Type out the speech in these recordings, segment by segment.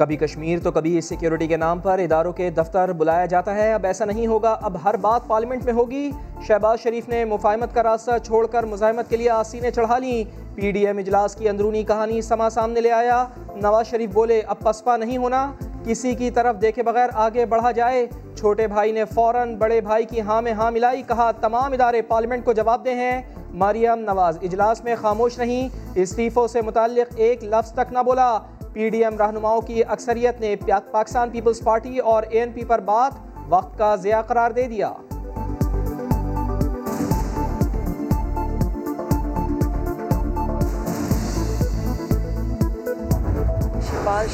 کبھی کشمیر تو کبھی سیکیورٹی کے نام پر اداروں کے دفتر بلایا جاتا ہے۔ اب ایسا نہیں ہوگا۔ اب ہر بات پارلیمنٹ میں ہوگی۔ شہباز شریف نے مفاہمت کا راستہ چھوڑ کر مزاحمت کے لیے آسینیں چڑھا لیں۔ پی ڈی ایم اجلاس کی اندرونی کہانی سما سامنے لے آیا۔ نواز شریف بولے، اب پسپا نہیں ہونا۔ کسی کی طرف دیکھے بغیر آگے بڑھا جائے۔ چھوٹے بھائی نے فوراً بڑے بھائی کی ہاں میں ہاں ملائی۔ کہا، تمام ادارے پارلیمنٹ کو جواب دے ہیں۔ مریم نواز، اجلاس میں خاموش نہیں۔ استعفوں سے متعلق ایک لفظ تک نہ بولا۔ پی ڈی ایم رہنماؤں کی اکثریت نے پاکستان پیپلز پارٹی اور اے این پی پر بات، وقت کا ضیاع قرار دے دیا۔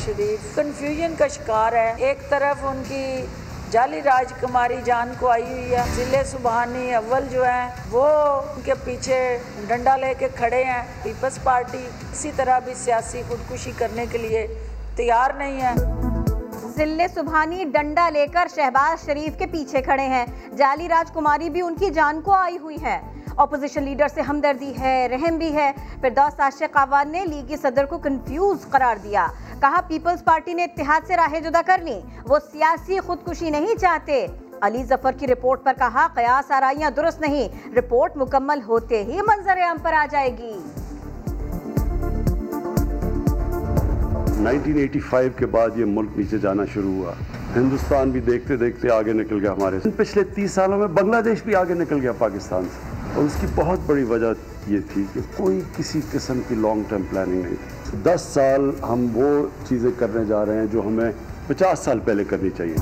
شریف۔ کنفیوژن کا شکار ہے۔ ایک طرف ان کی جعلی راج کماری جان کو آئی ہوئی ہے۔ ضلع سبحانی اول جو ہیں وہ ان کے پیچھے ڈنڈا لے کے کھڑے ہیں۔ پیپلز پارٹی اسی طرح بھی سیاسی خودکشی کرنے کے لیے تیار نہیں ہے۔ ضلع سبحانی ڈنڈا لے کر شہباز شریف کے پیچھے کھڑے ہیں۔ جعلی راج کماری بھی ان کی جان کو آئی ہوئی ہے۔ اپوزیشن لیڈر سے ہمدردی ہے رحم بھی ہے۔ پھر دوست عاشق آوان نے لیگی صدر کو کنفیوز قرار دیا۔ کہا پیپلز پارٹی نے اتحاد سے راہ جدا کر لی۔ وہ سیاسی خودکشی نہیں چاہتے۔ علی ظفر کی رپورٹ پر کہا قیاس آرائیاں درست نہیں۔ رپورٹ مکمل ہوتے ہی منظر عام پر آ جائے گی۔ 1985 کے بعد یہ ملک نیچے جانا شروع ہوا۔ ہندوستان بھی دیکھتے دیکھتے آگے نکل گیا ہمارے۔ پچھلے تیس سالوں میں بنگلہ دیش بھی آگے نکل گیا پاکستان سے۔ اور اس کی بہت بڑی وجہ یہ تھی کہ کوئی کسی قسم کی لانگ ٹرم پلاننگ نہیں تھی۔ دس سال ہم وہ چیزیں کرنے جا رہے ہیں جو ہمیں پچاس سال پہلے کرنی چاہیے۔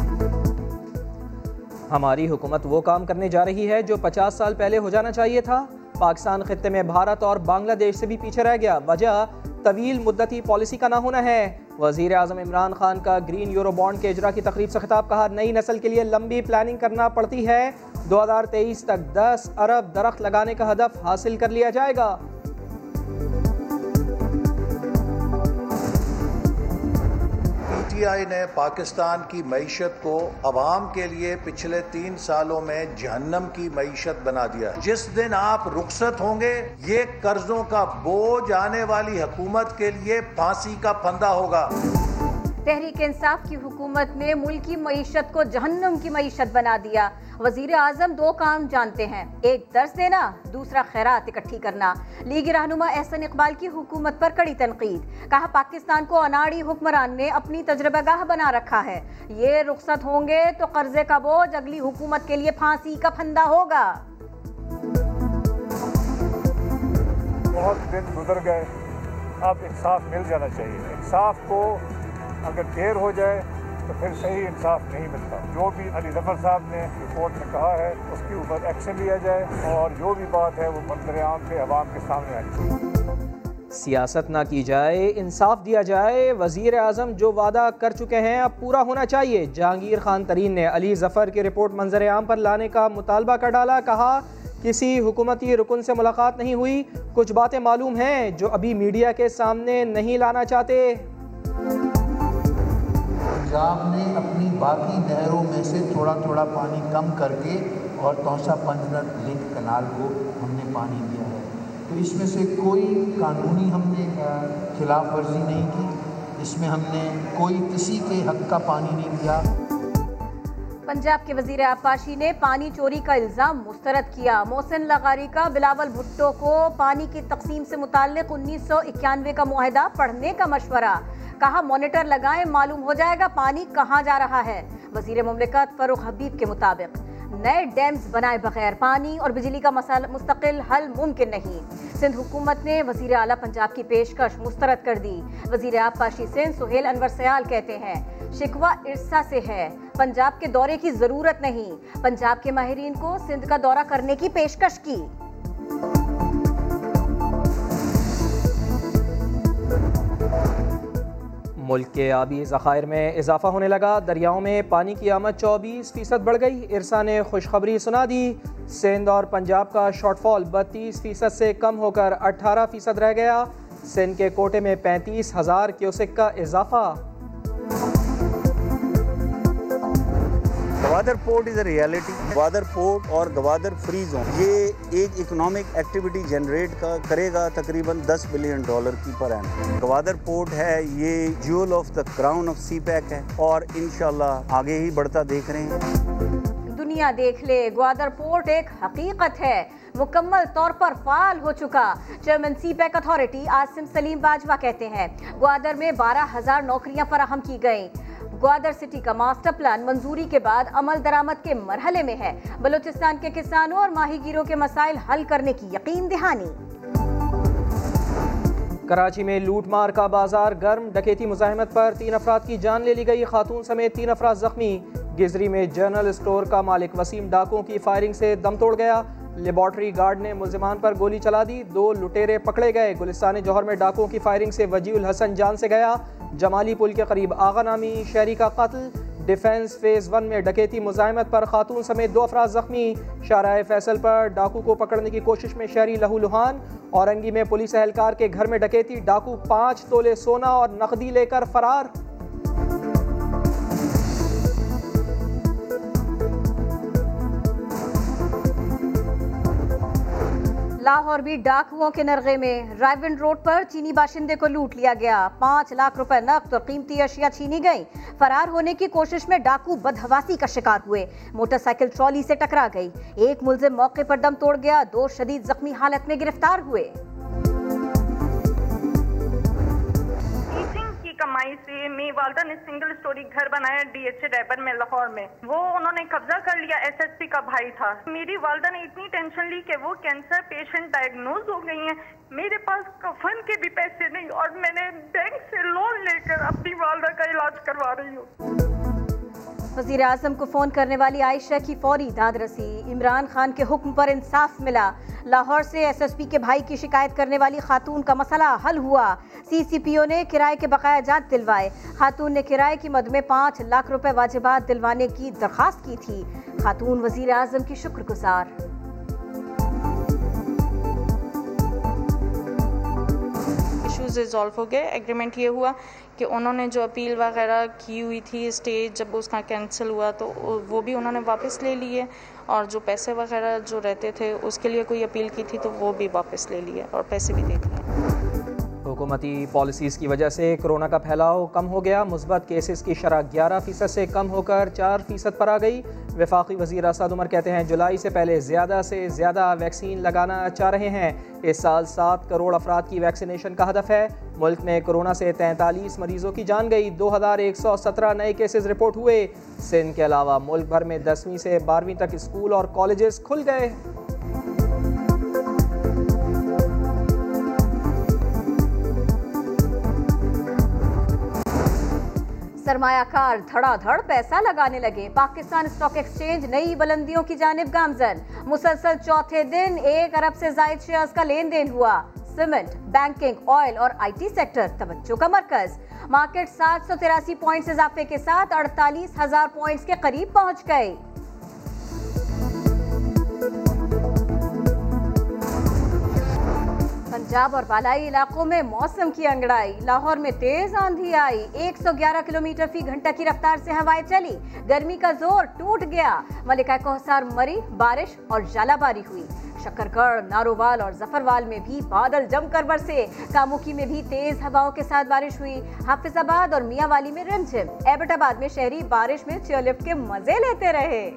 ہماری حکومت وہ کام کرنے جا رہی ہے جو پچاس سال پہلے ہو جانا چاہیے تھا۔ پاکستان خطے میں بھارت اور بنگلہ دیش سے بھی پیچھے رہ گیا۔ وجہ طویل مدتی پالیسی کا نہ ہونا ہے۔ وزیر اعظم عمران خان کا گرین یورو بانڈ کے اجرا کی تقریب سے خطاب، کہا، نئی نسل کے لیے لمبی پلاننگ کرنا پڑتی ہے۔ دو ہزار تیئیس تک دس ارب درخت لگانے کا ہدف حاصل کر لیا جائے گا۔ ٹی آئی نے پاکستان کی معیشت کو عوام کے لیے پچھلے تین سالوں میں جہنم کی معیشت بنا دیا جس دن آپ رخصت ہوں گے، یہ قرضوں کا بوجھ آنے والی حکومت کے لیے پھانسی کا پھندا ہوگا۔ تحریک انصاف کی حکومت نے ملک کی معیشت کو جہنم کی معیشت بنا دیا۔ وزیر اعظم دو کام جانتے ہیں۔ ایک درس دینا، دوسرا خیرات اکٹھی کرنا۔ لیگ رہنما احسن اقبال کی حکومت پر کڑی تنقید۔ کہا، پاکستان کو اناڑی حکمران نے اپنی تجربہ گاہ بنا رکھا ہے۔ یہ رخصت ہوں گے تو قرضے کا بوجھ اگلی حکومت کے لیے پھانسی کا پھندا ہوگا۔ بہت دن گزر گئے، اب انصاف مل جانا چاہیے۔ انصاف کو اگر دیر ہو جائے تو پھر صحیح انصاف نہیں ملتا۔ جو بھی علی ظفر صاحب نے رپورٹ میں کہا ہے، اس کے اوپر ایکشن لیا جائے اور جو بھی بات ہے وہ منظر عام پہ عوام کے سامنے آئی۔ سیاست نہ کی جائے، انصاف دیا جائے۔ وزیر اعظم جو وعدہ کر چکے ہیں، اب پورا ہونا چاہیے۔ جہانگیر خان ترین نے علی ظفر کی رپورٹ منظر عام پر لانے کا مطالبہ کر ڈالا، کہا، کسی حکومتی رکن سے ملاقات نہیں ہوئی۔ کچھ باتیں معلوم ہیں جو ابھی میڈیا کے سامنے نہیں لانا چاہتے۔ پنجاب نے اپنی باقی نہروں میں سے تھوڑا تھوڑا پانی کم کر کے اور توسا پنجرت لنک کنال کو ہم نے پانی دیا ہے۔ تو اس میں سے کوئی قانونی ہم نے خلاف ورزی نہیں کی۔ اس میں ہم نے کوئی کسی کے حق کا پانی نہیں دیا۔ پنجاب کے وزیر آبپاشی نے پانی چوری کا الزام مسترد کیا۔ محسن لغاری کا بلاول بھٹو کو پانی کی تقسیم سے متعلق انیس سو اکیانوے کا معاہدہ پڑھنے کا مشورہ۔ کہا مانیٹر لگائیں معلوم ہو جائے گا پانی کہاں جا رہا ہے۔ وزیر مملکت فروخ حبیب کے مطابق نئے ڈیمز بنائے بغیر پانی اور بجلی کا مسئلہ مستقل حل ممکن نہیں۔ سندھ حکومت نے وزیر اعلیٰ پنجاب کی پیشکش مسترد کر دی۔ وزیر آب پاشی سندھ سہیل انور سیال کہتے ہیں، شکوہ ارسا سے ہے۔ پنجاب کے دورے کی ضرورت نہیں۔ پنجاب کے ماہرین کو سندھ کا دورہ کرنے کی پیشکش کی۔ ملک کے آبی ذخائر میں اضافہ ہونے لگا۔ دریاؤں میں پانی کی آمد چوبیس فیصد بڑھ گئی۔ ارسا نے خوشخبری سنا دی۔ سندھ اور پنجاب کا شارٹ فال بتیس فیصد سے کم ہو کر اٹھارہ فیصد رہ گیا۔ سندھ کے کوٹے میں پینتیس ہزار کیوسک کا اضافہ۔ Gwadar port is a reality Gwadar port اور گوادر فری زون یہ ایک اکنامک ایکٹیویٹی جنریٹ کا کرے گا تقریباً دس بلین ڈالر کی پر این گوادر پورٹ ہے، یہ jewel of the crown of CPEC ہے اور انشاءاللہ آگے ہی بڑھتا دیکھ رہے ہیں۔ دنیا دیکھ لے، گوادر پورٹ ایک حقیقت ہے، مکمل طور پر فعال ہو چکا۔ Chairman CPEC authority Asim Saleem Bajwa کہتے ہیں، گوادر میں بارہ ہزار نوکریاں فراہم کی گئیں۔ گوادر سٹی کا ماسٹر پلان منظوری کے بعد عمل درآمد کے مرحلے میں ہے۔ بلوچستان کے کسانوں اور ماہی گیروں کے مسائل حل کرنے کی یقین دہانی۔ کراچی میں لوٹ مار کا بازار گرم۔ ڈکیتی مزاحمت پر تین افراد کی جان لے لی گئی۔ خاتون سمیت تین افراد زخمی۔ گزری میں جنرل اسٹور کا مالک وسیم ڈاکوں کی فائرنگ سے دم توڑ گیا۔ لیبارٹری گارڈ نے ملزمان پر گولی چلا دی۔ دو لٹیرے پکڑے گئے۔ گلستان جوہر میں ڈاکوں کی فائرنگ سے وجی الحسن جان سے گیا۔ جمالی پل کے قریب آغا نامی شہری کا قتل۔ ڈیفنس فیز ون میں ڈکیتی مزاحمت پر خاتون سمیت دو افراد زخمی۔ شارع فیصل پر ڈاکو کو پکڑنے کی کوشش میں شہری لہو لہان۔ اورنگی میں پولیس اہلکار کے گھر میں ڈکیتی ڈاکو پانچ تولے سونا اور نقدی لے کر فرار۔ لاہور بھی ڈاکوؤں کے نرغے میں۔ رائبن روڈ پر چینی باشندے کو لوٹ لیا گیا۔ پانچ لاکھ روپے نقد اور قیمتی اشیاء چھینی گئیں۔ فرار ہونے کی کوشش میں ڈاکو بدہواسی کا شکار ہوئے۔ موٹر سائیکل ٹرالی سے ٹکرا گئی۔ ایک ملزم موقع پر دم توڑ گیا۔ دو شدید زخمی حالت میں گرفتار ہوئے۔ والدہ نے سنگل سٹوری گھر بنایا ڈی ایچ اے ڈیبر میں لاہور میں۔ وہ انہوں نے قبضہ کر لیا ایس ایس پی کا بھائی تھا۔ میری والدہ نے اتنی ٹینشن لی کہ وہ کینسر پیشنٹ ڈائگنوز ہو گئی ہیں۔ میرے پاس کفن کے بھی پیسے نہیں اور میں نے بینک سے لون لے کر اپنی والدہ کا علاج کروا رہی ہوں۔ وزیر اعظم کو فون کرنے والی عائشہ کی فوری داد رسی۔ عمران خان کے حکم پر انصاف ملا۔ لاہور سے ایس ایس پی کے بھائی کی شکایت کرنے والی خاتون کا مسئلہ حل ہوا۔ سی سی پی او نے کرائے کے بقایا جات دلوائے۔ خاتون نے کرائے کی مد میں پانچ لاکھ روپے واجبات دلوانے کی درخواست کی تھی۔ خاتون وزیر اعظم کی شکر گزار ایشوز ریزالو ہو گئے. ایگریمنٹ یہ ہوا کہ انہوں نے جو اپیل وغیرہ کی ہوئی تھی اسٹیج جب اس کا کینسل ہوا تو وہ بھی انہوں نے واپس لے لیے اور جو پیسے وغیرہ جو رہتے تھے اس کے لیے کوئی اپیل کی تھی تو وہ بھی واپس لے لیے اور پیسے بھی دے دیے. حکومتی پالیسیز کی وجہ سے کرونا کا پھیلاؤ کم ہو گیا۔ مثبت کیسز کی شرح گیارہ فیصد سے کم ہو کر چار فیصد پر آ گئی۔ وفاقی وزیر اسد عمر کہتے ہیں، جولائی سے پہلے زیادہ سے زیادہ ویکسین لگانا چاہ رہے ہیں۔ اس سال سات کروڑ افراد کی ویکسینیشن کا ہدف ہے۔ ملک میں کرونا سے تینتالیس مریضوں کی جان گئی۔ دو ہزار ایک سو سترہ نئے کیسز رپورٹ ہوئے۔ سندھ کے علاوہ ملک بھر میں دسویں سے بارہویں تک اسکول اور کالجز کھل گئے۔ سرمایہ کار دھڑا دھڑ پیسہ لگانے لگے۔ پاکستان اسٹاک ایکسچینج نئی بلندیوں کی جانب گامزن۔ مسلسل چوتھے دن ایک ارب سے زائد شیئرز کا لین دین ہوا۔ سیمنٹ، بینکنگ، آئل اور آئی ٹی سیکٹر، توجہ کا مرکز۔ مارکیٹ سات سو تراسی پوائنٹس اضافے کے ساتھ اڑتالیس ہزار پوائنٹس کے قریب پہنچ گئے۔ پنجاب اور بالائی علاقوں میں موسم کی انگڑائی۔ لاہور میں تیز آندھی آئی۔ ایک سو گیارہ کلومیٹر فی گھنٹہ کی رفتار سے ہوائیں چلی۔ گرمی کا زور ٹوٹ گیا۔ ملکہ کوہسار مری، بارش اور جالہ باری ہوئی۔ شکر گڑھ نارووال اور زفروال میں بھی بادل جم کر برسے۔ کاموکی میں بھی تیز ہواؤں کے ساتھ بارش ہوئی۔ حافظ آباد اور میاں والی میں رمجھم ایبٹ آباد میں شہری بارش میں چیئر لفٹ کے مزے لیتے رہے۔